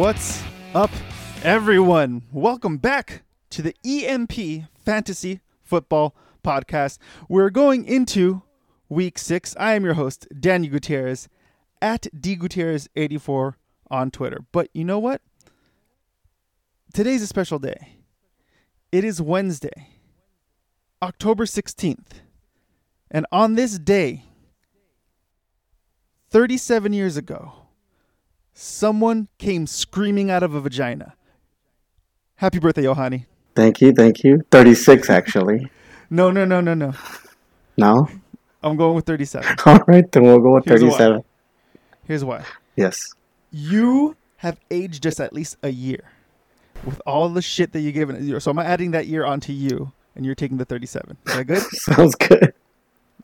What's up, everyone? Welcome back to the EMP Fantasy Football Podcast. We're going into week six. I am your host, Danny Gutierrez, at dgutierrez84 on Twitter. But you know what? Today's a special day. It is Wednesday, October 16th. And on this day, 37 years ago, someone came screaming out of a vagina. Happy birthday, Yohanny. Thank you, thank you. 36, actually. No, no, no, no, no. No? I'm going with 37. All right, then we'll go with Here's why. 37. Here's why. Yes. You have aged just at least a year with all the shit that you gave it. So I'm adding that year onto you, and you're taking the 37. Is that good? Sounds good.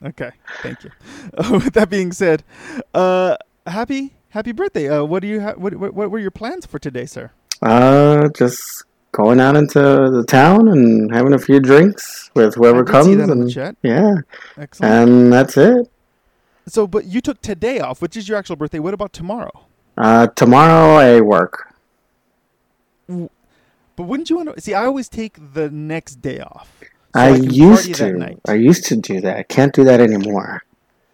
Okay, thank you. Uh, with that being said, uh, happy happy birthday. Uh, what do you ha- what, what what were your plans for today, sir? Uh, just going out into the town and having a few drinks with whoever I comes. see that in the and, chat. Yeah, Excellent. and that's it. so, but you took today off, which is your actual birthday. What about tomorrow? Uh, tomorrow I work. But wouldn't you want to see? I always take the next day off. so I, can used to. I used to do that. I can't do that anymore.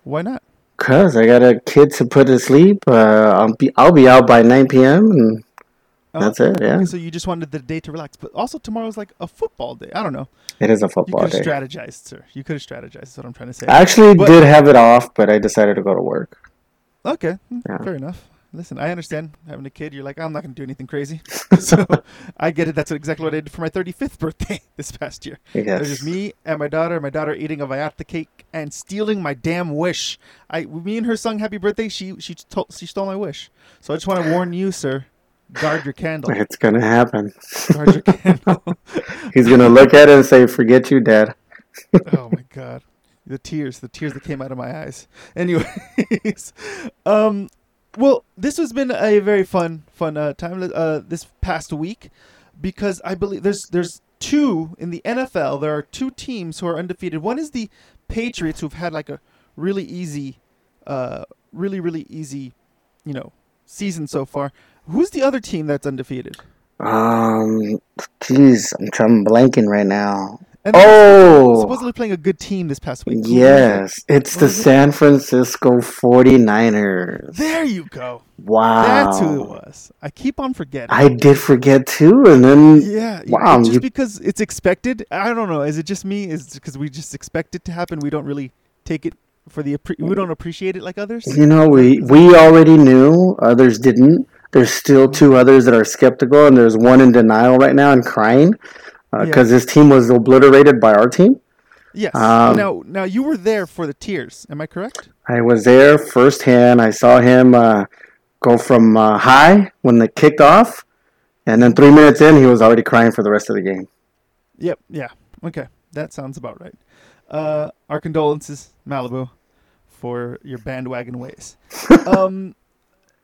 Why not? Cause I got a kid to put to sleep. Uh, I'll be I'll be out by 9 p.m. and Oh, that's it. Yeah, Okay, so you just wanted the day to relax, but also tomorrow's like a football day. I don't know. it is a football could day. strategized, sir. You could have strategized. Is what I'm trying to say. I actually But- did have it off, but I decided to go to work. Okay, mm, Yeah. fair enough. Listen, I understand having a kid. You're like, I'm not going to do anything crazy. so I get it. That's exactly what I did for my 35th birthday this past year. It was just me and my daughter. My daughter eating a Vallarta cake and stealing my damn wish. I, me and her sung "Happy Birthday." She she told, she stole my wish. So I just want to warn you, sir. Guard your candle. It's gonna happen. Guard your candle. He's gonna look at it and say, "Forget you, Dad." oh my god the tears the tears that came out of my eyes anyways um well this has been a very fun fun uh, time uh, this past week because i believe there's there's two in the nfl there are two teams who are undefeated. One is the patriots who've had like a really easy uh really really easy you know season so far. Who's the other team that's undefeated? Um, jeez, I'm trying blanking right now. And Oh, supposedly playing a good team this past week Who is it? yes, it's the What is it? San Francisco 49ers. there you go Wow, That's who it was. I keep on forgetting. I did forget too, and then yeah. Wow, Just you- because it's expected. I don't know. Is it just me? Is because we just expect it to happen? We don't really take it for the. appre- We don't appreciate it like others. you know we we already knew, others didn't. There's still two others that are skeptical, and there's one in denial right now and crying because his team was obliterated by our team. Yes. Um, now, now you were there for the tears. Am I correct? I was there firsthand. I saw him uh, go from uh, high when they kicked off, and then three minutes in, he was already crying for the rest of the game. Yep. Yeah. Okay. That sounds about right. Uh, our condolences, Malibu, for your bandwagon ways. um,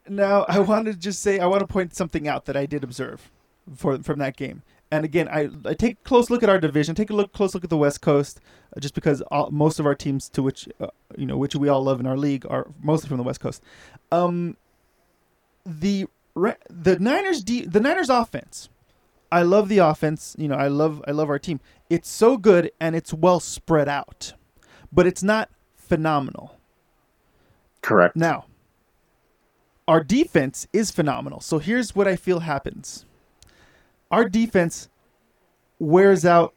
now, I wanted to just say I want to point something out that I did observe for from that game. And again, I, I take a close look at our division. Take a look close look at the West Coast, uh, just because all, most of our teams, to which uh, you know, which we all love in our league, are mostly from the West Coast. Um, the the Niners de- the Niners offense. I love the offense. You know, I love I love our team. It's so good and it's well spread out, but it's not phenomenal. Correct. Now, our defense is phenomenal. So here's what I feel happens. Our defense wears out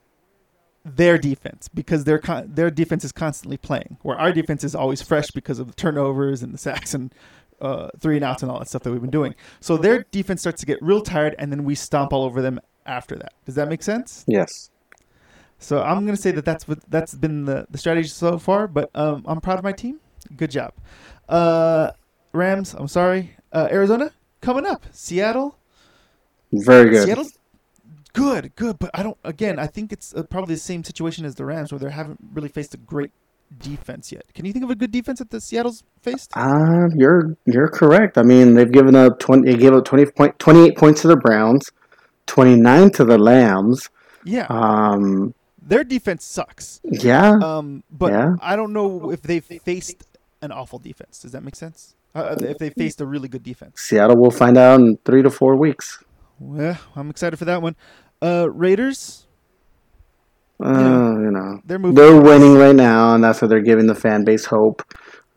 their defense because their con- their defense is constantly playing. Where our defense is always fresh because of the turnovers and the sacks and uh, three and outs and all that stuff that we've been doing. So their defense starts to get real tired, and then we stomp all over them after that. Does that make sense? Yes. So I'm gonna say that that's what that's been the, the strategy so far. But um, I'm proud of my team. Good job. Uh, Rams. I'm sorry. Uh, Arizona coming up. Seattle. Very good. Seattle's good, good. But I don't. Again, I think it's uh, probably the same situation as the Rams, where they haven't really faced a great defense yet. Can you think of a good defense that the Seattle's faced? Uh, you're you're correct. I mean, they've given up twenty. They gave up 20 point, 28 points to the Browns, twenty nine to the Lambs. Yeah, Um, their defense sucks. yeah, Um, but Yeah. I don't know if they've faced an awful defense. Does that make sense? uh, if they faced a really good defense. Seattle will find out in three to four weeks. Well, I'm excited for that one. Uh, Raiders, Uh, Yeah. you know, they're moving. they're winning right now, and that's why they're giving the fan base hope.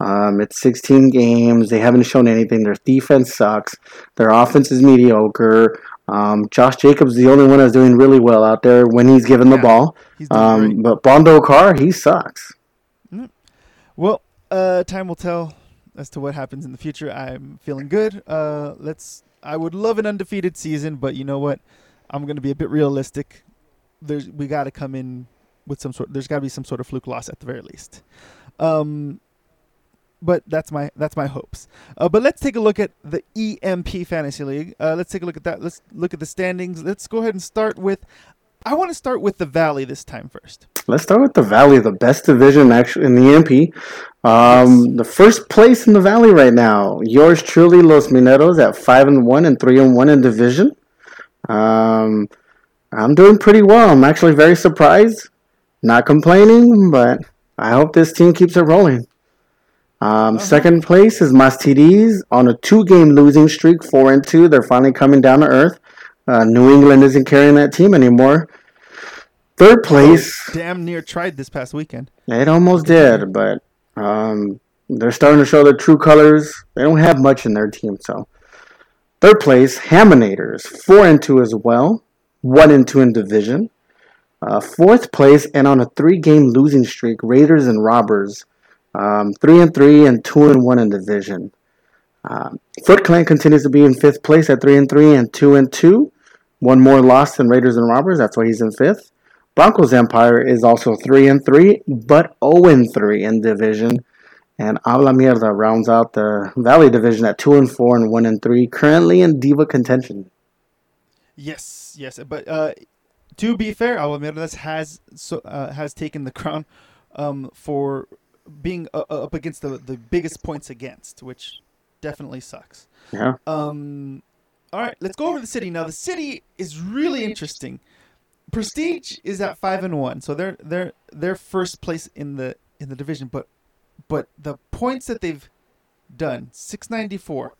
Um, it's 16 games. They haven't shown anything. Their defense sucks. Their offense is mediocre. Um, Josh Jacobs is the only one that's doing really well out there when he's given the ball. Um, but Bondo Carr, he sucks. Well, uh, time will tell as to what happens in the future. I'm feeling good. Uh, let's. I would love an undefeated season, but you know what? I'm going to be a bit realistic. There's we got to come in with some sort. There's got to be some sort of fluke loss at the very least. Um, but that's my that's my hopes. Uh, but let's take a look at the EMP Fantasy League. Uh, let's take a look at that. Let's look at the standings. Let's go ahead and start with. I want to start with the Valley this time first. Let's start with the Valley, the best division actually in the MP. Um, Yes. The first place in the Valley right now. Yours truly, Los Mineros, at five and one and three and one in division. Um, I'm doing pretty well. I'm actually very surprised. Not complaining, but I hope this team keeps it rolling. Um, Uh-huh. Second place is Mastidis on a two-game losing streak, four and two. They're finally coming down to earth. Uh, New England isn't carrying that team anymore. Third place, Damn near tried this past weekend. it almost did, but um, they're starting to show their true colors. They don't have much in their team, so. Third place, Haminators, four and two as well, one and two in division. Uh, fourth place, and on a three-game losing streak, Raiders and Robbers, um, three and three and two and one in division. Um, Foot Clan continues to be in fifth place at three and three and two and two. One more loss than Raiders and Robbers. That's why he's in fifth. Broncos Empire is also three and three, but zero and three in division. And Habla Mierda rounds out the Valley division at two and four and one and three, currently in diva contention. Yes, yes, but uh, to be fair, Alamirdas has so, uh, has taken the crown um, for being uh, uh, up against the the biggest points against, which definitely sucks. Yeah. Um, all right, let's go over the city now. The city is really interesting. Prestige is at five and one, so they're they're they're first place in the in the division. But but the points that they've done six ninety four.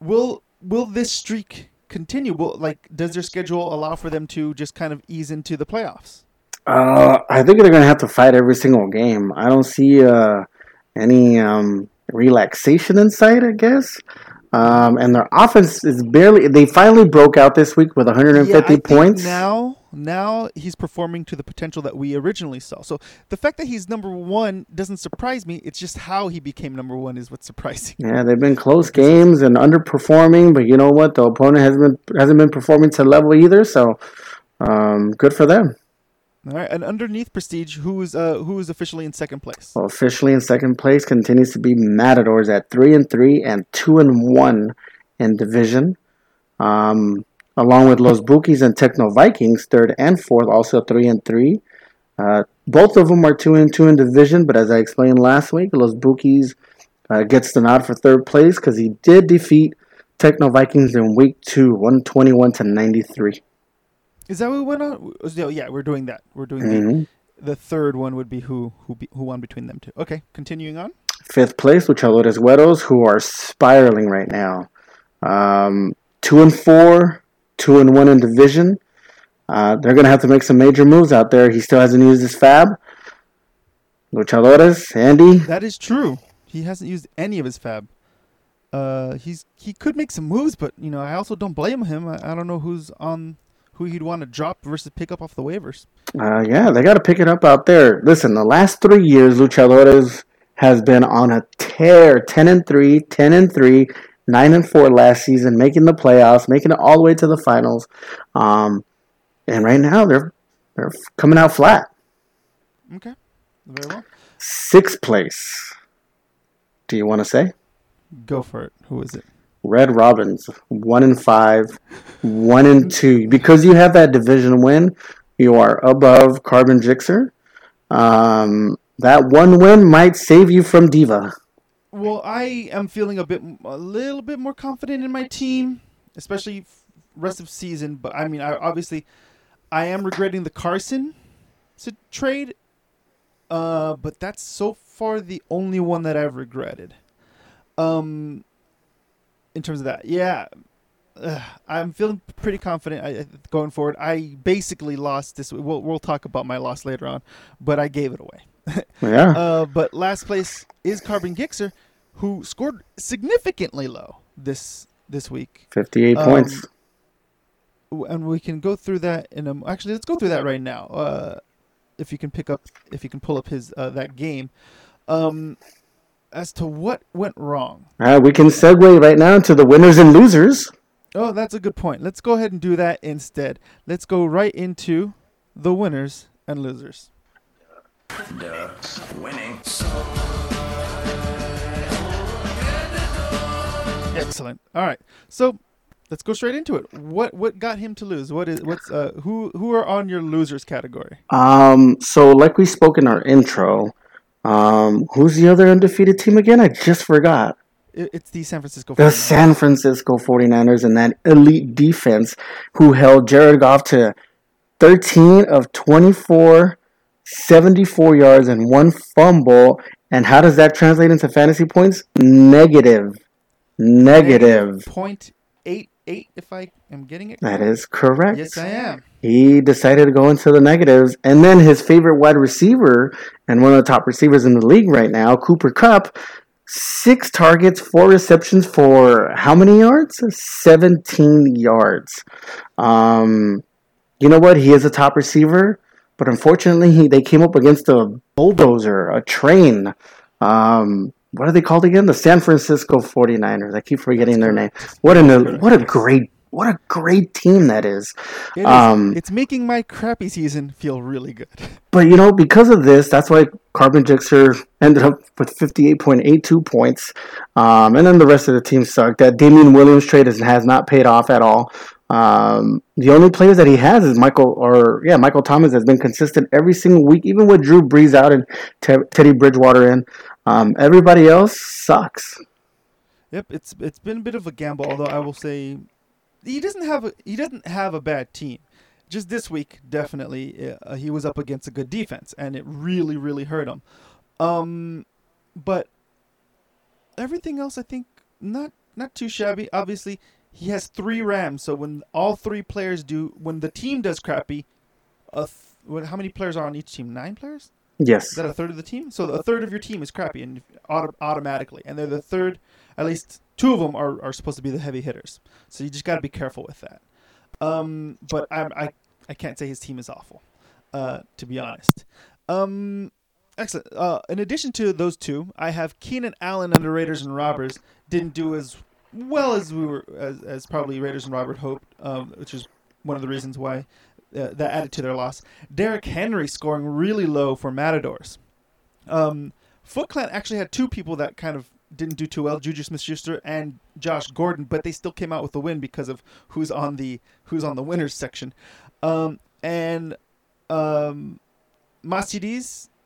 Will will this streak continue? Will like does their schedule allow for them to just kind of ease into the playoffs? Uh, I think they're gonna have to fight every single game. I don't see uh, any um, relaxation in sight. I guess. Um, and their offense is barely. They finally broke out this week with 150 Yeah, points. Now, now he's performing to the potential that we originally saw. So the fact that he's number one doesn't surprise me. It's just how he became number one is what's surprising. Yeah, they've been close games and underperforming, but you know what? The opponent hasn't been hasn't been performing to level either. So, um, good for them. All right, and underneath Prestige, who's uh who is officially in second place? Well, officially in second place continues to be Matadors at three and three and two and one in division, um, along with Los Bukis and Techno Vikings, third and fourth, also three and three. Uh, both of them are two and two in division, but as I explained last week, Los Bukis uh, gets the nod for third place because he did defeat Techno Vikings in week two, one twenty one to ninety three. Is that what we went on? Oh, Yeah, we're doing that. We're doing Mm-hmm. the the third one would be who who be, who won between them two. Okay, continuing on. Fifth place, Luchadores Güeros, who are spiraling right now. Um, two and four, two and one in division. Uh, they're going to have to make some major moves out there. He still hasn't used his fab. Luchadores, Andy. That is true. He hasn't used any of his fab. Uh, he's he could make some moves, but you know I also don't blame him. I, I don't know who's on who he'd want to drop versus pick up off the waivers. Uh, yeah, they got to pick it up out there. Listen, the last three years, Luchadores has been on a tear 10 and 3, 10 and 3, 9 and 4 last season, making the playoffs, making it all the way to the finals. Um, and right now, they're, they're coming out flat. Okay, very well. Sixth place. Do you want to say? Go for it. Who is it? Red Robins, one and five, one and two. Because you have that division win, you are above Carbon Jixer. Um, that one win might save you from Diva. Well, I am feeling a bit, a little bit more confident in my team, especially rest of season. But I mean, I obviously, I am regretting the Carson trade. Uh, but that's so far the only one that I've regretted. Um, in terms of that, yeah, uh, I'm feeling pretty confident I, going forward. I basically lost this. We'll we'll talk about my loss later on, but I gave it away. yeah. Uh, but last place is Carbon Gixxer, who scored significantly low this this week. Fifty-eight Um, points. and we can go through that in a actually let's go through that right now uh if you can pick up if you can pull up his uh, that game um as to what went wrong. Uh, we can segue right now to the winners and losers. oh that's a good point. Let's go ahead and do that instead. Let's go right into the winners and losers. Winning. excellent. All right. So let's go straight into it. What what got him to lose? What is what's uh who who are on your losers category? Um, so like we spoke in our intro, um, who's the other undefeated team again? I just forgot. it's the san francisco The 49ers. San Francisco 49ers and that elite defense who held Jared Goff to 13 of 24, 74 yards and one fumble. And how does that translate into fantasy points? Negative. Negative. point eight eight if I am getting it. That is correct. Yes, I am. He decided to go into the negatives. And then his favorite wide receiver and one of the top receivers in the league right now, Cooper Kupp, six targets, four receptions for how many yards? 17 yards. Um, you know what? He is a top receiver, but unfortunately, he, they came up against a bulldozer, a train. Um, what are they called again? The San Francisco 49ers. I keep forgetting their name. What an what a great what a great team that is. It is. Um, it's making my crappy season feel really good. But you know, because of this, that's why Carbon Jixer ended up with 58.82 points. Um, and then the rest of the team sucked. That Damien Williams trade is, has not paid off at all. Um, the only players that he has is Michael, or yeah, Michael Thomas has been consistent every single week, even with Drew Brees out and Te- Teddy Bridgewater in. Um, everybody else sucks. Yep, it's it's been a bit of a gamble. Although I will say, he doesn't have a he doesn't have a bad team. Just this week, definitely, uh, he was up against a good defense, and it really really hurt him. Um, but everything else, I think, not not too shabby. Obviously, he has three Rams, so when all three players do, when the team does crappy, a th- what, how many players are on each team? Nine players. Is Yes. that a third of the team? So a third of your team is crappy and auto- automatically, and they're the third. At least two of them are, are supposed to be the heavy hitters. So you just got to be careful with that. Um, but I'm, I I can't say his team is awful, uh, to be honest. Um, excellent. Uh, in addition to those two, I have Keenan Allen under Raiders and Robbers didn't do as well as we were as, as probably Raiders and Robert hoped, um, which is one of the reasons why uh, that added to their loss. Derrick Henry scoring really low for Matadors. Um, Foot Clan actually had two people that kind of didn't do too well, Juju Smith-Schuster and Josh Gordon, but they still came out with the win because of who's on the who's on the winners section. Um, and um,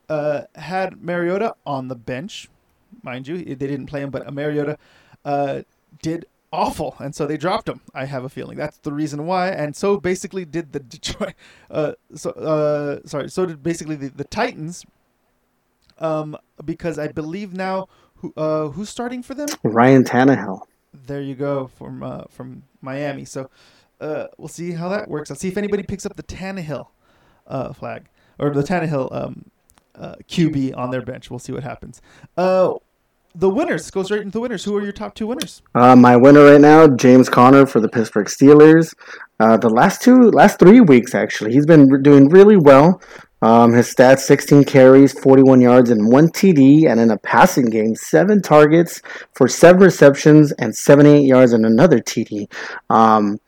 uh, had Mariota on the bench, mind you. They didn't play him, but Mariota uh, did awful, and so they dropped him. I have a feeling that's the reason why. And so basically did the Detroit. Uh, so uh, sorry. So did basically the, the Titans. Um, because I believe now who uh who's starting for them? Ryan Tannehill. There you go from uh, from Miami. So uh, we'll see how that works. I'll see if anybody picks up the Tannehill uh, flag or the Tannehill um, uh, QB on their bench. We'll see what happens. Uh, the winners goes right into the winners. Who are your top two winners? Uh, my winner right now, James Conner for the Pittsburgh Steelers. Uh, the last two, last three weeks actually, he's been doing really well. Um, his stats: 16 carries, 41 yards, and one TD. And in a passing game, seven targets for seven receptions and 78 yards and another TD. Um,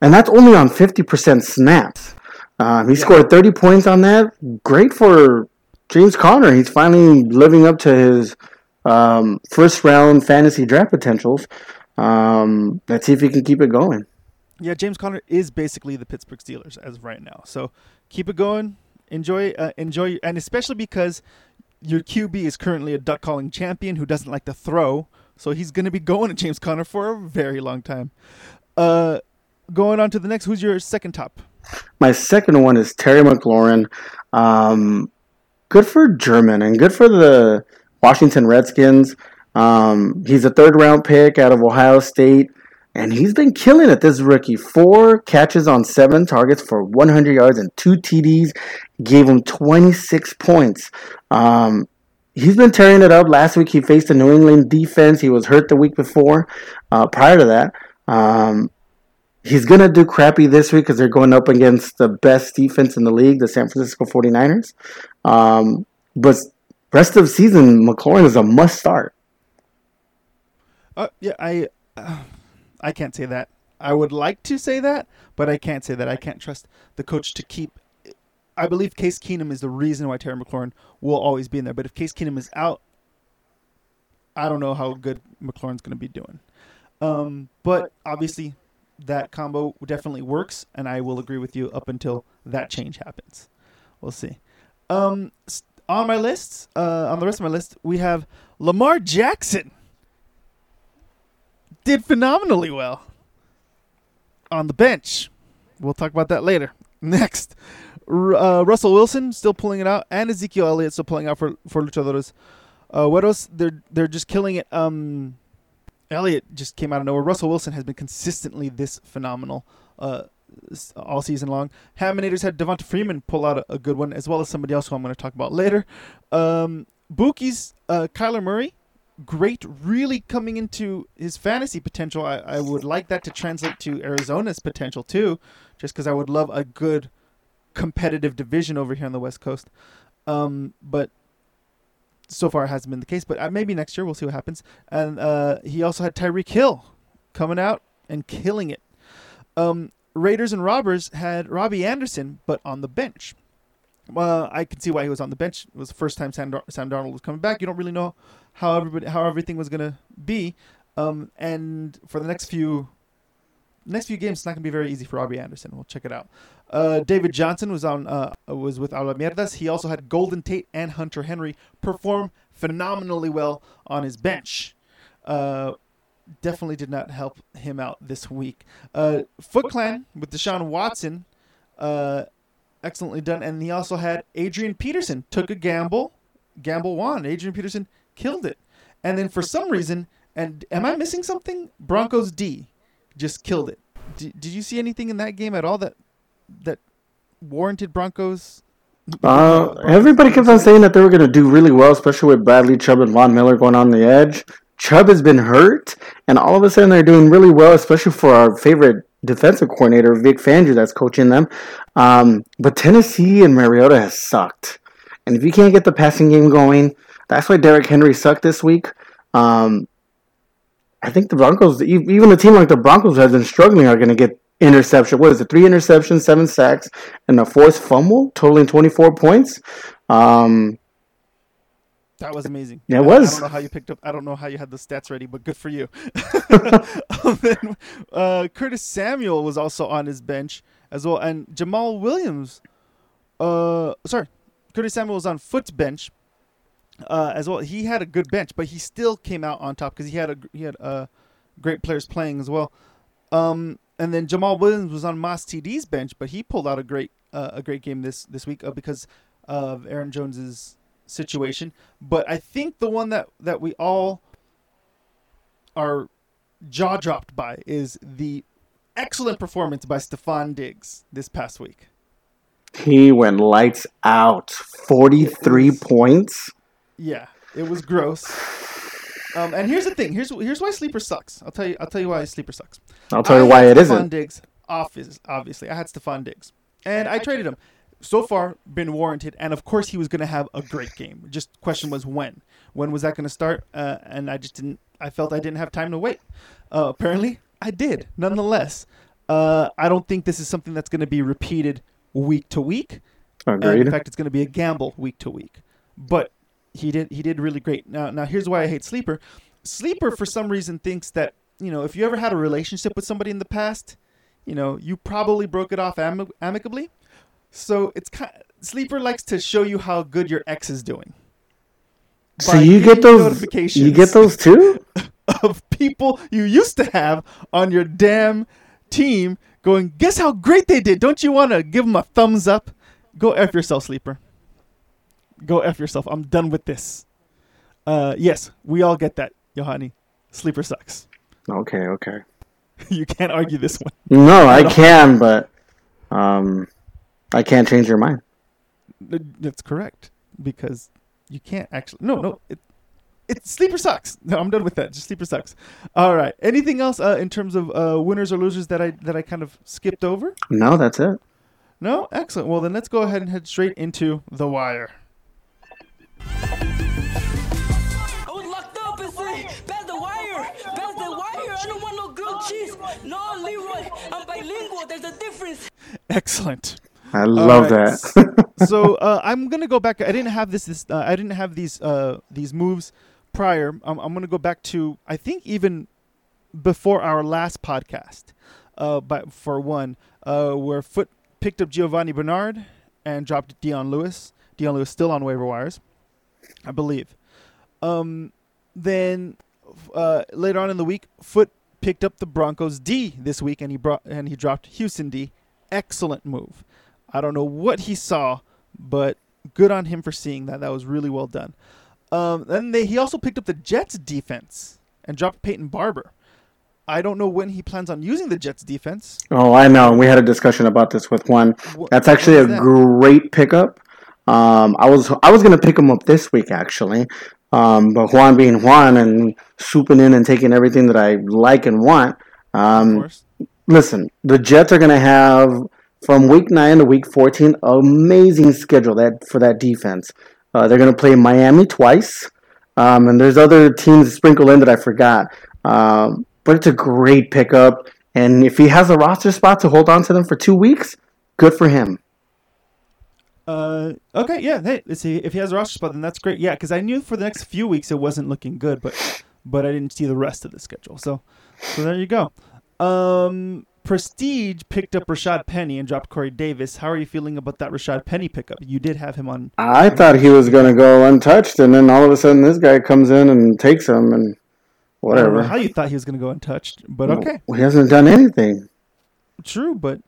and that's only on 50% snaps. Um, he scored 30 points on that. Great for James Conner. He's finally living up to his um, first round fantasy draft potentials. Um, let's see if he can keep it going. Yeah, James Conner is basically the Pittsburgh Steelers as of right now. So keep it going. Enjoy, uh, enjoy, and especially because your QB is currently a duck calling champion who doesn't like to throw, so he's going to be going to James Conner for a very long time. Uh, going on to the next. Who's your second top? My second one is Terry McLaurin. Um, good for German and good for the Washington Redskins. Um, he's a third round pick out of Ohio State, and he's been killing it. This rookie, four catches on seven targets for 100 yards and two TDs, gave him 26 points. Um, he's been tearing it up. Last week he faced the New England defense. He was hurt the week before. Uh, prior to that, um, he's gonna do crappy this week because they're going up against the best defense in the league, the San Francisco 49ers. Um, but rest of the season, McLaurin is a must start. Uh, yeah, I, uh, I can't say that. I would like to say that, but I can't say that. I can't trust the coach to keep. I believe Case Keenum is the reason why Terry McLaurin will always be in there. But if Case Keenum is out, I don't know how good McLaurin's going to be doing. Um, but obviously, that combo definitely works, and I will agree with you up until that change happens. We'll see. Um, on my list, uh, on the rest of my list, we have Lamar Jackson did phenomenally well on the bench. We'll talk about that later. Next, uh, Russell Wilson still pulling it out, and Ezekiel Elliott still pulling out for for Luchadores. Uh, what else? They're they're just killing it. Um, Elliott just came out of nowhere. Russell Wilson has been consistently this phenomenal uh, all season long. Haminators had Devonta Freeman pull out a, a, good one, as well as somebody else who I'm going to talk about later. Um, Bookie's uh, Kyler Murray great, really coming into his fantasy potential. I, I would like that to translate to Arizona's potential too, just because I would love a good competitive division over here on the West Coast. Um, but so far it hasn't been the case. But uh, maybe next year we'll see what happens. And uh, he also had Tyreek Hill coming out and killing it. Um, Raiders and Robbers had Robby Anderson, but on the bench. Well, I can see why he was on the bench. It was the first time Sam, Dar- Sam Darnold was coming back. You don't really know how everybody how everything was gonna be. Um, and for the next few next few games, it's not gonna be very easy for Robby Anderson. We'll check it out. Uh, David Johnson was on uh, was with Ala Mierdas. He also had Golden Tate and Hunter Henry perform phenomenally well on his bench. Uh, definitely did not help him out this week. Uh, Foot Clan with Deshaun Watson, uh, excellently done, and he also had Adrian Peterson took a gamble, gamble won. Adrian Peterson killed it. And then for some reason, and am I missing something? Broncos D just killed it. D- did you see anything in that game at all that that warranted Broncos? Uh, everybody kept on saying that they were going to do really well, especially with Bradley Chubb and Von Miller going on the edge. Chubb has been hurt, and all of a sudden they're doing really well, especially for our favorite defensive coordinator, Vic Fangio, that's coaching them. Um, but Tennessee and Mariota has sucked. And if you can't get the passing game going, that's why Derrick Henry sucked this week. Um, I think the Broncos, even a team like the Broncos has been struggling, are going to get interception. What is it? Three interceptions, seven sacks, and a fourth fumble, totaling 24 points. Um, that was amazing. Yeah, it was. I don't know how you picked up. I don't know how you had the stats ready, but good for you. then, uh, Curtis Samuel was also on his bench as well, and Jamaal Williams. Uh, sorry, Curtis Samuel was on Foot's bench, uh, as well. He had a good bench, but he still came out on top because he had a he had uh, great players playing as well. Um, and then Jamaal Williams was on Moss TD's bench, but he pulled out a great uh, a great game this this week uh, because of Aaron Jones's situation. But I think the one that that we all are jaw dropped by is the excellent performance by Stefon Diggs this past week. He went lights out. 43 points. Yeah, it was gross. Um, and here's the thing. Here's here's why sleeper sucks. I'll tell you. I'll tell you why sleeper sucks. I'll tell you why it Stefon isn't. Diggs off is obviously. I had Stefon Diggs, and I traded him. So far, been warranted, and of course he was going to have a great game. Just question was when. When was that going to start? Uh, and I just didn't. I felt I didn't have time to wait. Uh, apparently, I did. Nonetheless, uh, I don't think this is something that's going to be repeated week to week. Agreed. in fact, it's going to be a gamble week to week. But he did he did really great. Now now here's why I hate sleeper. Sleeper for some reason thinks that you know if you ever had a relationship with somebody in the past, you know you probably broke it off am- amicably. So it's kind of, sleeper likes to show you how good your ex is doing. So you get those notifications. You get those too of people you used to have on your damn team going, guess how great they did? Don't you want to give them a thumbs up? Go f yourself, sleeper. Go f yourself. I'm done with this. Uh, yes, we all get that. Yohanny, sleeper sucks. Okay, okay. you can't argue this one. No, I can, but um, I can't change your mind. That's correct because you can't actually. No, no. It, it sleeper sucks. No, I'm done with that. Just sleeper sucks. All right. Anything else uh, in terms of uh, winners or losers that I that I kind of skipped over? No, that's it. No, excellent. Well, then let's go ahead and head straight into the wire. I was locked up and said, pass the wire, pass the wire. I don't want no grilled cheese. No, Leroy, I'm bilingual. There's a difference. Excellent. I love right. that. so uh, I'm gonna go back. I didn't have this. this uh, I didn't have these uh, these moves prior. I'm, I'm gonna go back to I think even before our last podcast. Uh, but for one, uh, where Foot picked up Giovani Bernard and dropped Dion Lewis. Dion Lewis still on waiver wires, I believe. Um, then uh, later on in the week, Foot picked up the Broncos D this week, and he brought and he dropped Houston D. Excellent move. I don't know what he saw, but good on him for seeing that. That was really well done. Um, then they, he also picked up the Jets defense and dropped Peyton Barber. I don't know when he plans on using the Jets defense. oh, I know. We had a discussion about this with one. That's actually a that? great pickup. Um, I was I was gonna pick him up this week actually, um, but Juan being Juan and swooping in and taking everything that I like and want. Um, listen, the Jets are gonna have from week nine to week fourteen amazing schedule that for that defense. Uh, they're gonna play Miami twice, um, and there's other teams sprinkled in that I forgot. Um, but it's a great pickup, and if he has a roster spot to hold on to them for two weeks, good for him. Uh, okay, yeah. Hey, let's see if he has a roster spot, then that's great. Yeah, because I knew for the next few weeks it wasn't looking good, but but I didn't see the rest of the schedule. So so there you go. Um, Prestige picked up Rashad Penny and dropped Corey Davis. How are you feeling about that Rashad Penny pickup? You did have him on. I thought he was going to go untouched, and then all of a sudden this guy comes in and takes him, and I don't know whatever. how you thought he was going to go untouched, but okay, Well, He hasn't done anything. true. But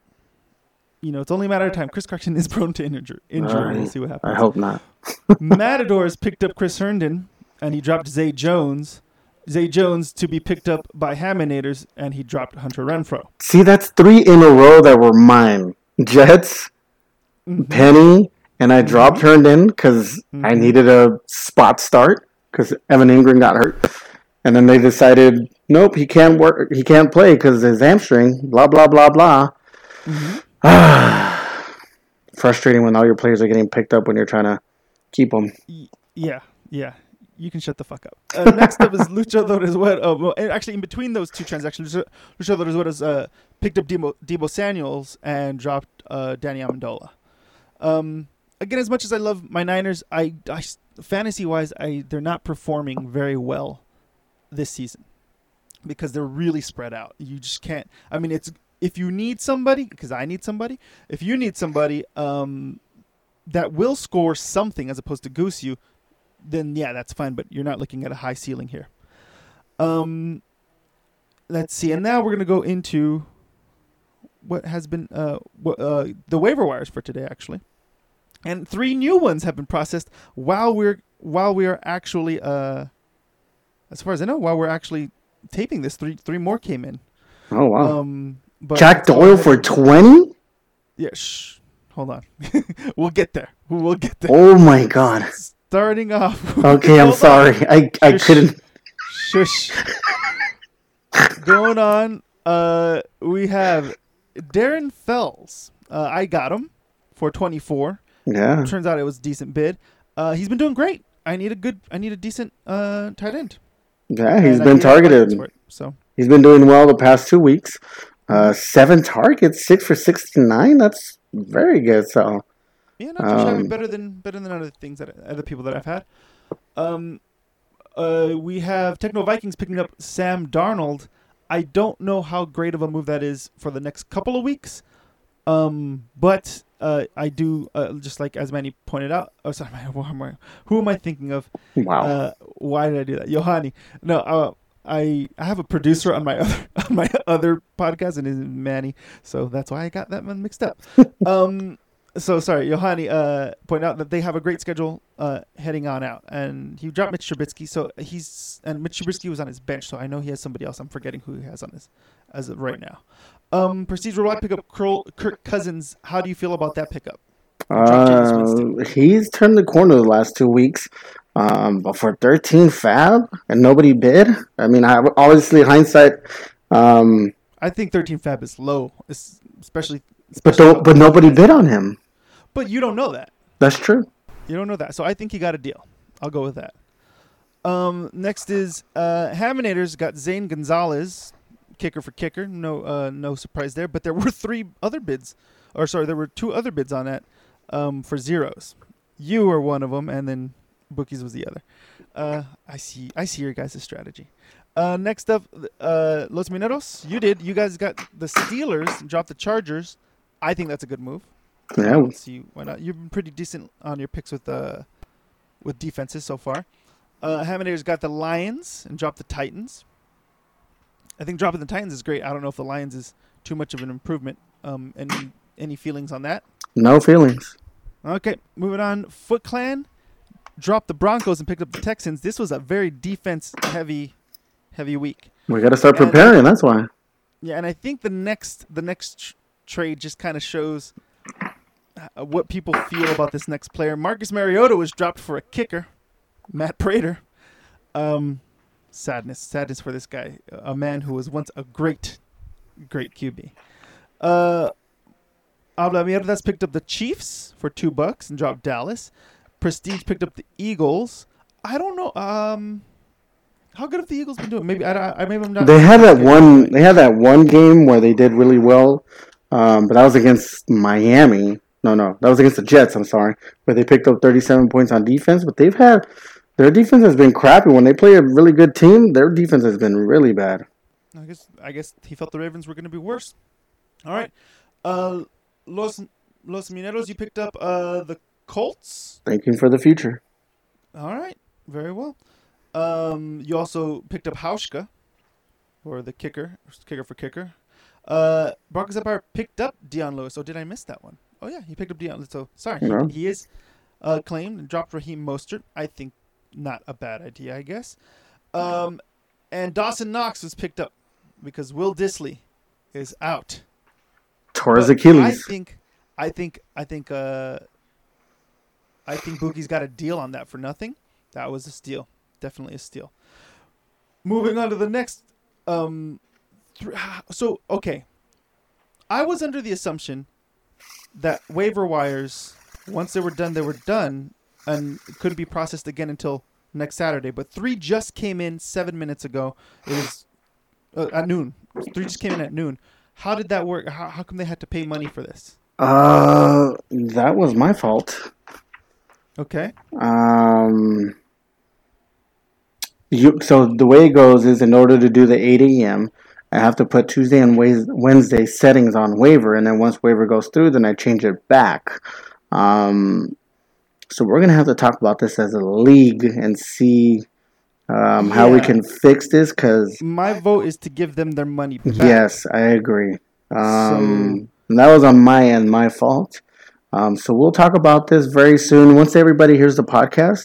you know, it's only a matter of time. Chris Carson is prone to injury. Injury. we'll see what happens. I hope not. Matadors picked up Chris Herndon and he dropped Zay Jones. Zay Jones to be picked up by Haminators and he dropped Hunter Renfrow. See, that's three in a row that were mine. Jets, Mm-hmm. Penny, and I dropped Herndon because I needed a spot start because Evan Engram got hurt, and then they decided, nope, he can't work, he can't play because his hamstring. Blah blah blah blah. Mm-hmm. Frustrating when all your players are getting picked up when you're trying to keep them. Yeah, yeah. You can shut the fuck up. Uh, next up is Luchadores. What? Uh, well, actually, in between those two transactions, Lucha- Luchadores What uh, picked up Deebo, Deebo Samuels and dropped uh, Danny Amendola. Um, again, as much as I love my Niners, I, I fantasy wise, I they're not performing very well this season because they're really spread out. You just can't. I mean, it's if you need somebody, because I need somebody. If you need somebody, um, that will score something as opposed to goose you, then yeah, that's fine. But you're not looking at a high ceiling here. Um, let's see, and now we're gonna go into what has been uh, wh- uh the waiver wires for today actually, and three new ones have been processed while we're while we are actually uh, as far as I know, while we're actually taping this, three three more came in. Oh wow! Um, but Jack Doyle for twenty? yeah. Shh, hold on, we'll get there. We'll get there. Oh my god! Starting off. Okay, I'm Hold on. sorry. I I Shush. couldn't. Shush. Going on, uh, we have Darren Fells. Uh, I got him for 24. Yeah. Turns out it was a decent bid. Uh, he's been doing great. I need a good, I need a decent uh, tight end. Yeah, he's And been do have budgets targeted. it, so He's been doing well the past two weeks. Uh, seven targets, six for sixty-nine. That's very good. So yeah, not too. Um, Better than better than other things that other people that I've had. Um, uh, we have Techno Vikings picking up Sam Darnold. I don't know how great of a move that is for the next couple of weeks. Um, but uh, I do uh, just like as many pointed out. Oh, sorry, who am I, who am I thinking of? wow. Uh, why did I do that, Yohanny? No, uh, I I have a producer on my other on my other podcast, and his name is Manny, so that's why I got that one mixed up. um, so sorry, Yohanny uh, pointed out that they have a great schedule uh, heading on out, and he dropped Mitch Trubisky. So he's and Mitch Trubisky was on his bench, so I know he has somebody else. I'm forgetting who he has on his as of right now. Um, procedural wide pickup Kirk, Kirk Cousins. How do you feel about that pickup? Uh, he's turned the corner the last two weeks. Um, but for 13 fab and nobody bid, I mean, I, obviously hindsight. Um, I think 13 fab is low, es- especially. but especially don't, but nobody bid on him. But you don't know that. That's true. You don't know that. So I think he got a deal. I'll go with that. Um, next is uh, Haminator's got Zane Gonzalez, kicker for kicker. No, uh, no surprise there. But there were three other bids, or sorry, there were two other bids on that um, for zeros. You were one of them, and then Bookies was the other. Uh, I see. I see your guys' strategy. Uh, next up, uh, Los Mineros. You did. You guys got the Steelers and dropped the Chargers. I think that's a good move. Yeah. Let's see why not. You've been pretty decent on your picks with uh with defenses so far. Uh Haminator's got the Lions and dropped the Titans. I think dropping the Titans is great. I don't know if the Lions is too much of an improvement. Um any any feelings on that? No feelings. Okay, moving on. Foot Clan dropped the Broncos and picked up the Texans. This was a very defense heavy heavy week. We got to start And- preparing. That's why. Yeah, and I think the next the next tr- trade just kind of shows uh, what people feel about this next player. Marcus Mariota was dropped for a kicker, Matt Prater. Um, sadness, sadness for this guy, a man who was once a great, great QB. Uh, Habla Mierdas picked up the Chiefs for two bucks and dropped Dallas. Prestige picked up the Eagles. I don't know. Um, how good have the Eagles been doing? Maybe I, I maybe I'm not. They had that one. They had that one game where they did really well, um, but that was against Miami. No, no, that was against the Jets. I'm sorry, where they picked up 37 points on defense. But they've had their defense has been crappy. When they play a really good team, their defense has been really bad. I guess I guess he felt the Ravens were going to be worse. All right, uh, Los Los Mineros, you picked up uh, the Colts. Thinking for the future. All right, very well. Um, you also picked up Hauschka for the kicker, kicker for kicker. Uh, Broncos Empire picked up Dion Lewis. Oh, did I miss that one? Oh yeah, he picked up Dion. So sorry, No. he, he is uh, claimed and dropped Raheem Mostert. I think not a bad idea, I guess. Um, and Dawson Knox was picked up because Will Dissly is out. Torres Achilles. I think, I think, I think, uh, I think Bookie's got a deal on that for nothing. That was a steal, definitely a steal. Moving on to the next, um, th- so okay, I was under the assumption that waiver wires, once they were done, they were done, and couldn't be processed again until next Saturday. But three just came in seven minutes ago. It was uh, at noon. Three just came in at noon. How did that work? How, how come they had to pay money for this? uh, that was my fault. Okay. Um, you so the way it goes is in order to do the 8 a.m. I have to put Tuesday and Wednesday settings on waiver, and then once waiver goes through, then I change it back. Um, so we're gonna have to talk about this as a league and see um, how we can fix this. Cause My vote is to give them their money back. yes, I agree. Um, and that was on my end, my fault. Um, so we'll talk about this very soon. Once everybody hears the podcast,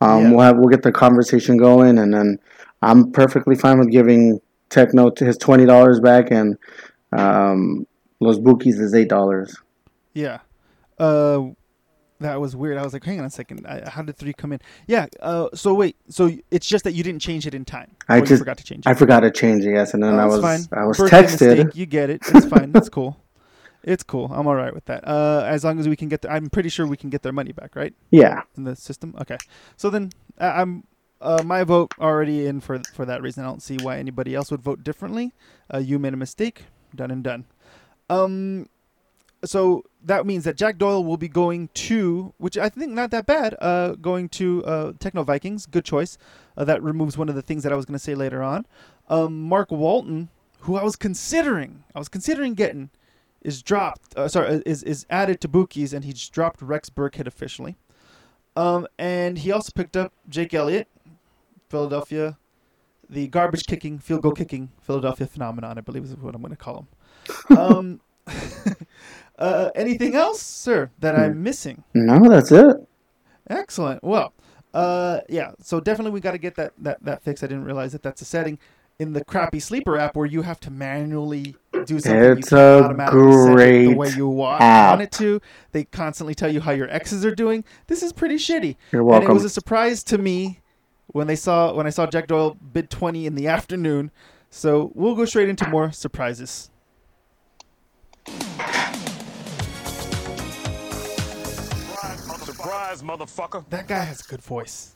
um, Yeah. we'll have we'll get the conversation going, and then I'm perfectly fine with giving Techno his twenty dollars back, and um, Los Bookies is eight dollars. Yeah. Uh, that was weird. I was like, hang on a second. I, how did three come in? Yeah. Uh, so wait. So it's just that you didn't change it in time. I just- forgot to change it. I forgot to change it, yes, and then Oh, I was fine. I was Birthday texted. mistake. You get it. It's fine. That's cool. It's cool. I'm all right with that. Uh, as long as we can get, the, I'm pretty sure we can get their money back, right? Yeah, in the system. Okay, so then uh, I'm uh, my vote already in for for that reason. I don't see why anybody else would vote differently. Uh, you made a mistake. Done and done. Um, so that means that Jack Doyle will be going to, which I think not that bad. Uh, going to uh, Techno Vikings. Good choice. Uh, that removes one of the things that I was going to say later on. Um, Mark Walton, who I was considering, I was considering getting, is dropped. Uh, sorry, is is added to Bookies, and he just dropped Rex Burkhead officially. Um, and he also picked up Jake Elliott, Philadelphia, the garbage kicking, field goal kicking Philadelphia phenomenon, I believe is what I'm going to call him. Um, uh, anything else, sir, that I'm missing? No, that's it. Excellent. Well, uh, yeah. So definitely we got to get that that that fixed. I didn't realize that that's a setting in the crappy sleeper app where you have to manually do something. It's you can't a automatically set it the great way you want, app. want it to. They constantly tell you how your exes are doing. This is pretty shitty. You're And it was a surprise to me when they saw when I saw Jack Doyle bid twenty in the afternoon. So we'll go straight into more surprises. Surprise, motherfucker. That guy has a good voice.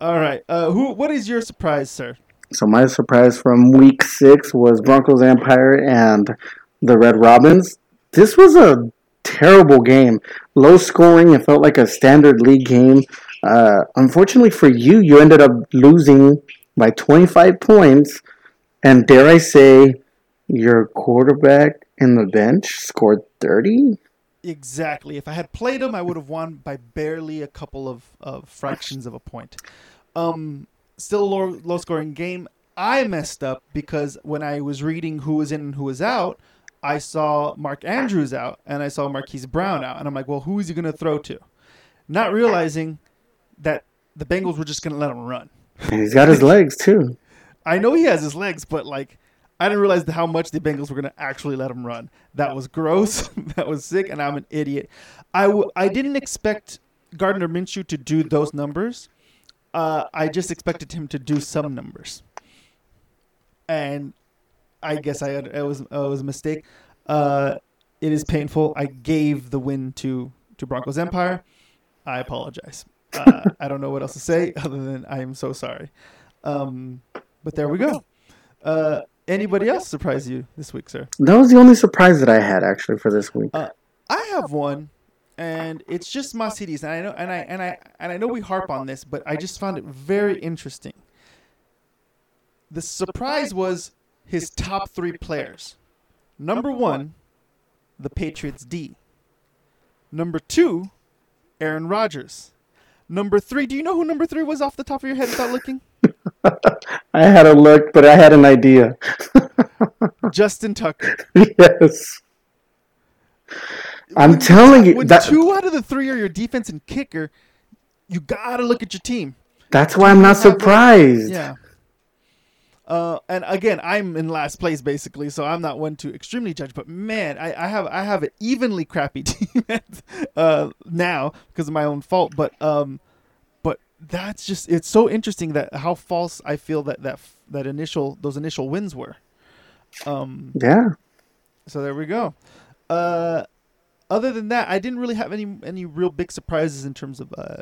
All right. Uh, who? What is your surprise, sir? So my surprise from week six was Broncos Empire and the Red Robins. This was a terrible game. Low scoring. It felt like a standard league game. Uh, unfortunately for you, you ended up losing by 25 points. And dare I say, your quarterback in the bench scored 30? Exactly. If I had played him, I would have won by barely a couple of, of fractions of a point. Um, still a low, low scoring game. I messed up because when I was reading who was in and who was out, I saw Mark Andrews out and I saw Marquise Brown out, and I'm like, well, who is he going to throw to? Not realizing that the Bengals were just going to let him run. He's got his legs, too. I know he has his legs, but like I didn't realize how much the Bengals were going to actually let him run. That was gross. that was sick, and I'm an idiot. I, w- I didn't expect Gardner Minshew to do those numbers. Uh, I just expected him to do some numbers, and I guess I it was it was a mistake. Uh, it is painful. I gave the win to to Broncos Empire. I apologize. Uh, I don't know what else to say other than I am so sorry. Um, but there we go. Uh, anybody else surprise you this week, sir? That was the only surprise that I had, actually, for this week. Uh, I have one, and it's just my CDs, and I know, and I and I and I know we harp on this, but I just found it very interesting. The surprise was his top three players. Number one, the Patriots D. Number two, Aaron Rodgers. Number three, do you know who number three was off the top of your head without looking? I had a look, but I had an idea. Justin Tucker. yes. I'm telling you when that two out of the three are your defense and kicker, you gotta look at your team. that's why I'm not surprised. Yeah. Uh, and again, I'm in last place basically, so I'm not one to extremely judge. But man, I, I have I have an evenly crappy team uh, now because of my own fault. But um, but that's just it's so interesting that how false I feel that that that initial those initial wins were. Um, Yeah. so there we go. Uh, other than that, I didn't really have any any real big surprises in terms of uh,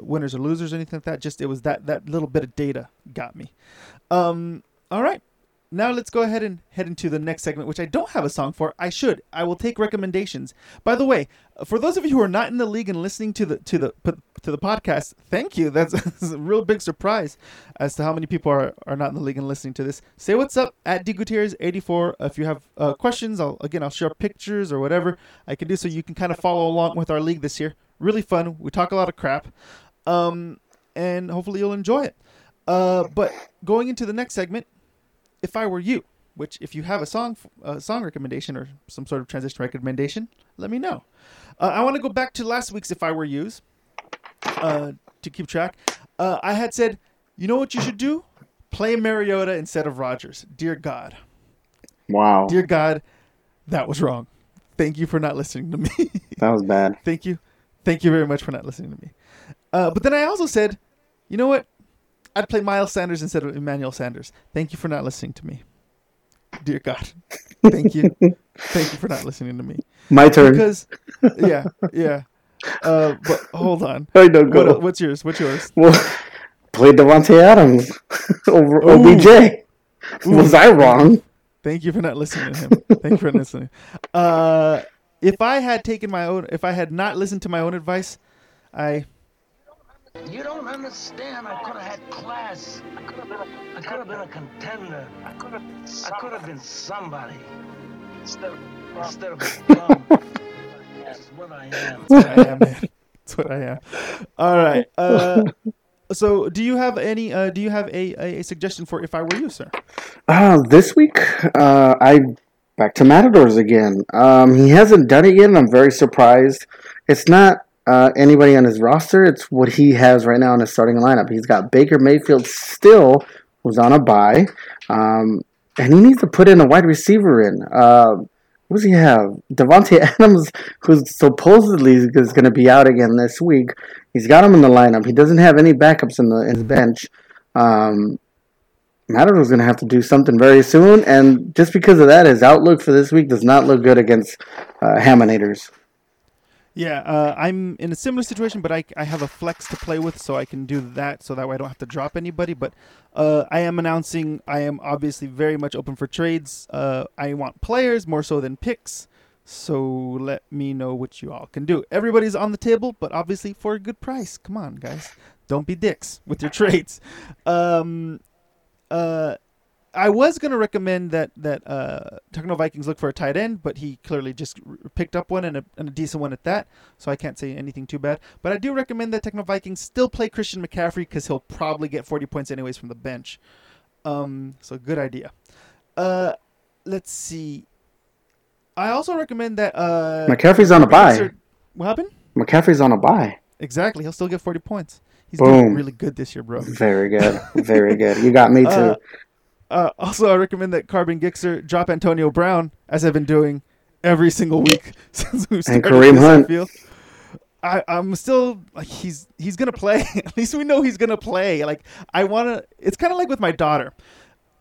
winners or losers or anything like that. Just it was that that little bit of data got me. Um, all right. Now let's go ahead and head into the next segment, which I don't have a song for. I should. I will take recommendations. By the way, for those of you who are not in the league and listening to the to the to the podcast, thank you. That's, a real big surprise as to how many people are, are not in the league and listening to this. Say what's up at dgutierrez84. If you have uh, questions, I'll again I'll share pictures or whatever I can do so you can kind of follow along with our league this year. Really fun. We talk a lot of crap, um, and hopefully you'll enjoy it. Uh, but going into the next segment, if I were you, which if you have a song a song recommendation or some sort of transition recommendation, let me know. Uh, I want to go back to last week's if I were yous uh, to keep track. Uh, I had said, you know what you should do? Play Mariota instead of Rodgers. Dear God, Wow. dear God, that was wrong. Thank you for not listening to me. That was bad. Thank you. Thank you very much for not listening to me. Uh, but then I also said, you know what? I'd play Miles Sanders instead of Emmanuel Sanders. Thank you for not listening to me. Dear God. Thank you. Thank you for not listening to me. My turn. Because, yeah, yeah. Uh, but hold on. I don't go. What, what's yours? What's yours? Well, play Davante Adams over Ooh. OBJ. Was I wrong? Thank you for not listening to him. Thank you for not listening. Uh, if I had taken my own, if I had not listened to my own advice, I You don't understand. I could have had class. I could have been a, I could have been a contender. I could have, I could have been somebody instead of, instead of a bum. That's what I am. That's what I am, man. That's what I am. All right. Uh, so, do you have any? Uh, do you have a, a, a suggestion for if I were you, sir? Uh, this week, uh, I back to Matadors again. Um, he hasn't done it yet, and I'm very surprised. It's not uh, anybody on his roster; it's what he has right now in his starting lineup. He's got Baker Mayfield still, who's on a bye, um, and he needs to put in a wide receiver in. Uh, what does he have? Davante Adams, who's supposedly is going to be out again this week. He's got him in the lineup. He doesn't have any backups in the in his bench. Um, Matador's going to have to do something very soon, and just because of that, his outlook for this week does not look good against uh, Hamanators. Yeah, uh, I'm in a similar situation, but I, I have a flex to play with, so I can do that, so that way I don't have to drop anybody. But uh, I am announcing I am obviously very much open for trades. Uh, I want players more so than picks, so let me know what you all can do. Everybody's on the table, but obviously for a good price. Come on, guys, don't be dicks with your trades. Um, uh, I was gonna recommend that that uh, Techno Vikings look for a tight end, but he clearly just r- picked up one and a, and a decent one at that, so I can't say anything too bad. But I do recommend that Techno Vikings still play Christian McCaffrey because he'll probably get 40 points anyways from the bench. Um, so good idea. Uh, let's see. I also recommend that uh, McCaffrey's on a bye. What happened? McCaffrey's on a bye. Exactly. He'll still get 40 points. He's Boom. doing really good this year, bro. Very good, very good. You got me too. Uh, Uh, also, I recommend that Carbon Gixer drop Antonio Brown, as I've been doing every single week since we started. And Kareem this, Hunt. I, I'm still like he's he's gonna play. At least we know he's gonna play. Like I wanna. It's kind of like with my daughter.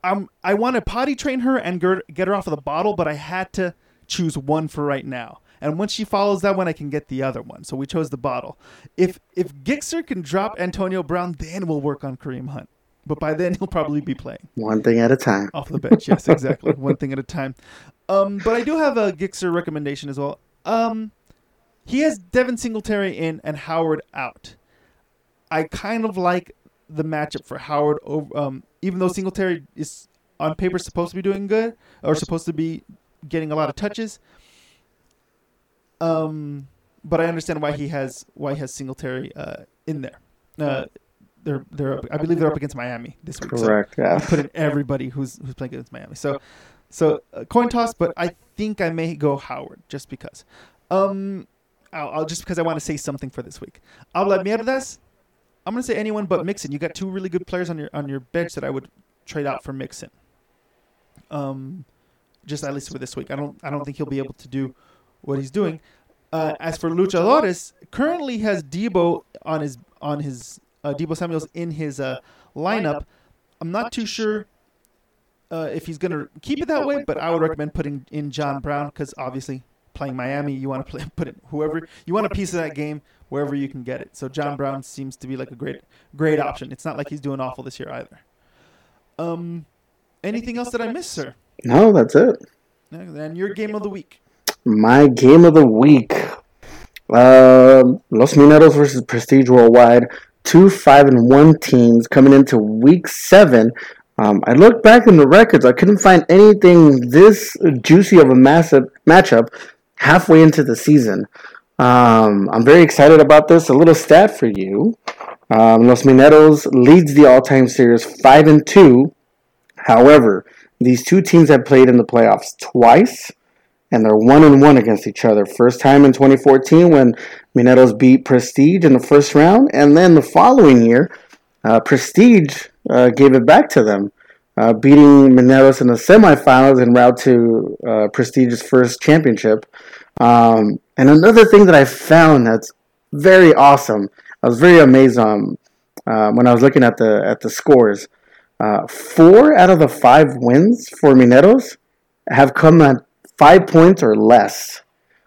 Um, I want to potty train her and get get her off of the bottle, but I had to choose one for right now. And once she follows that one, I can get the other one. So we chose the bottle. If if Gixer can drop Antonio Brown, then we'll work on Kareem Hunt. But by then he'll probably be playing One thing at a time. off the bench. Yes, exactly. One thing at a time. Um, but I do have a Gixer recommendation as well. Um, he has Devin Singletary in and Howard out. I kind of like the matchup for Howard. Over, um, even though Singletary is on paper supposed to be doing good or supposed to be getting a lot of touches. Um, but I understand why he has why he has Singletary uh, in there. Uh, they're they're up, I believe they're up against Miami this week. so- Correct. Yeah. put in everybody who's who's playing against Miami. So, so uh, coin toss, but I think I may go Howard just because. Um, I'll, I'll just because I want to say something for this week. Habla mierdas. I'm gonna say anyone but Mixon. You got two really good players on your on your bench that I would trade out for Mixon. Um, just at least for this week. I don't I don't think he'll be able to do what he's doing. Uh, as for Lucha Luchadores, currently has Deebo on his on his uh, Deebo Samuel's in his uh, lineup. I'm not too sure uh, if he's gonna keep it that way, but I would recommend putting in John Brown because obviously playing Miami, you want to play put it whoever you want a piece of that game wherever you can get it. So John Brown seems to be like a great great option. It's not like he's doing awful this year either. Um, anything else that I missed, sir? No, that's it. And your game of the week. My game of the week. Um Los Mineros versus Prestige Worldwide. Two five and one teams coming into week seven. Um, I looked back in the records. I couldn't find anything this juicy of a massive matchup halfway into the season. Um, I'm very excited about this. A little stat for you: um, Los Mineros leads the all-time series five and two. However, these two teams have played in the playoffs twice and they're one and one against each other. First time in 2014 when Mineros beat Prestige in the first round, and then the following year, uh, Prestige uh, gave it back to them, uh, beating Mineros in the semifinals en route to uh, Prestige's first championship. Um, and another thing that I found that's very awesome, I was very amazed um, uh, when I was looking at the at the scores. Uh, four out of the five wins for Mineros have come at five points or less.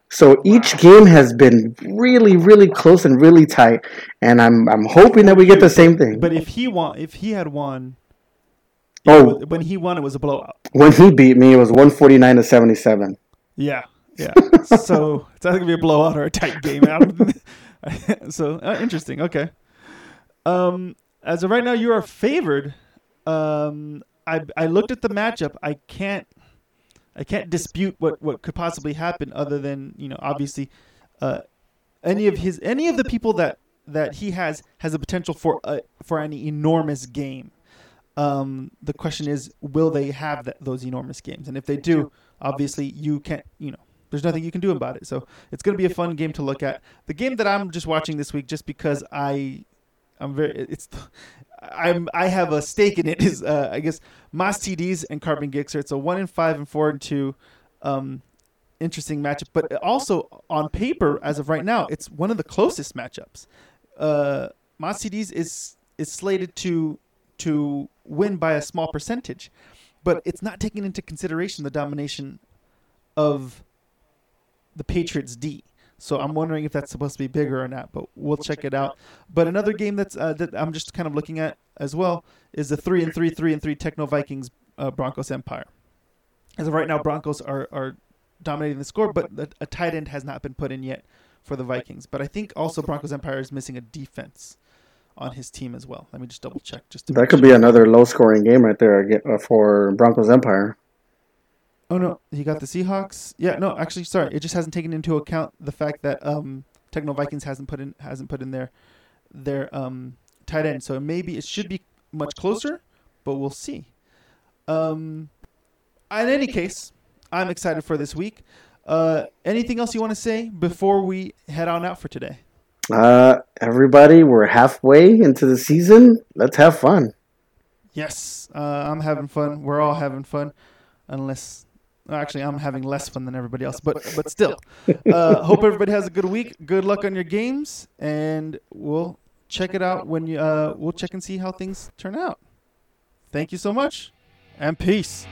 So each game has been really, really close and really tight, and I'm I'm hoping that we get the same thing. But if he won, if he had won, Oh. when he won, it was a blowout. When he beat me, it was 149 to 77. Yeah, yeah. so it's either gonna be a blowout or a tight game. So uh, interesting. Okay. Um, as of right now, you are favored. Um, I I looked at the matchup. I can't I can't dispute what what could possibly happen other than you know obviously, uh, any of his any of the people that that he has has a potential for a for an enormous game. Um, the question is, will they have that, those enormous games? And if they do, obviously you can't. You know, there's nothing you can do about it. So it's going to be a fun game to look at. The game that I'm just watching this week, just because I, I'm very. It's. I'm I have a stake in it is uh, I guess Moss TDs and Carbon Gixxer. It's a one in five and four and two. Um, interesting matchup, but also on paper, as of right now, it's one of the closest matchups. Uh, Moss TDs is is slated to to win by a small percentage, but it's not taking into consideration the domination of the Patriots D. So I'm wondering if that's supposed to be bigger or not, but we'll check it out. But another game that's uh, that I'm just kind of looking at as well is the three and three, three and three Techno Vikings uh, Broncos Empire. As of right now, Broncos are are dominating the score, but a tight end has not been put in yet for the Vikings. But I think also Broncos Empire is missing a defense on his team as well. Let me just double check. Just to That could sure. be another low scoring game right there uh, for Broncos Empire. Oh no, he got the Seahawks. Yeah, no, actually, sorry, it just hasn't taken into account the fact that um, Techno Vikings hasn't put in hasn't put in their their um, tight end. So maybe it should be much closer, but we'll see. Um, in any case, I'm excited for this week. Uh, anything else you want to say before we head on out for today? Uh, everybody, we're halfway into the season. Let's have fun. Yes, uh, I'm having fun. We're all having fun, unless actually I'm having less fun than everybody else. But but still, uh, hope everybody has a good week. Good luck on your games, and we'll check it out when you. Uh, we'll check and see how things turn out. Thank you so much, and peace.